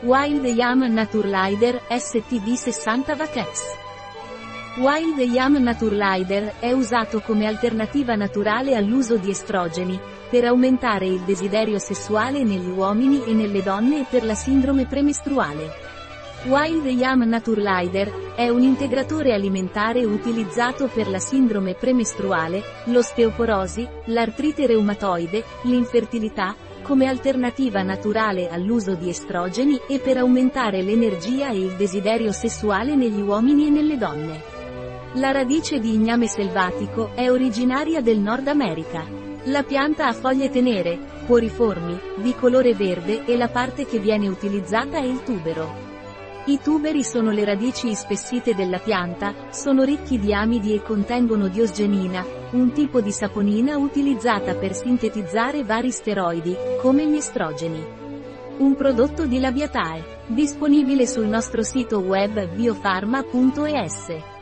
Wild Yam Naturlider STD 60 Vachex. Wild Yam Naturlider è usato come alternativa naturale all'uso di estrogeni, per aumentare il desiderio sessuale negli uomini e nelle donne e per la sindrome premestruale. Wild Yam Naturlider è un integratore alimentare utilizzato per la sindrome premestruale, l'osteoporosi, l'artrite reumatoide, l'infertilità, come alternativa naturale all'uso di estrogeni e per aumentare l'energia e il desiderio sessuale negli uomini e nelle donne. La radice di igname selvatico è originaria del Nord America. La pianta ha foglie tenere, poriformi, di colore verde e la parte che viene utilizzata è il tubero. I tuberi sono le radici ispessite della pianta, sono ricchi di amidi e contengono diosgenina, un tipo di saponina utilizzata per sintetizzare vari steroidi, come gli estrogeni. Un prodotto di Labiatae, disponibile sul nostro sito web biofarma.es.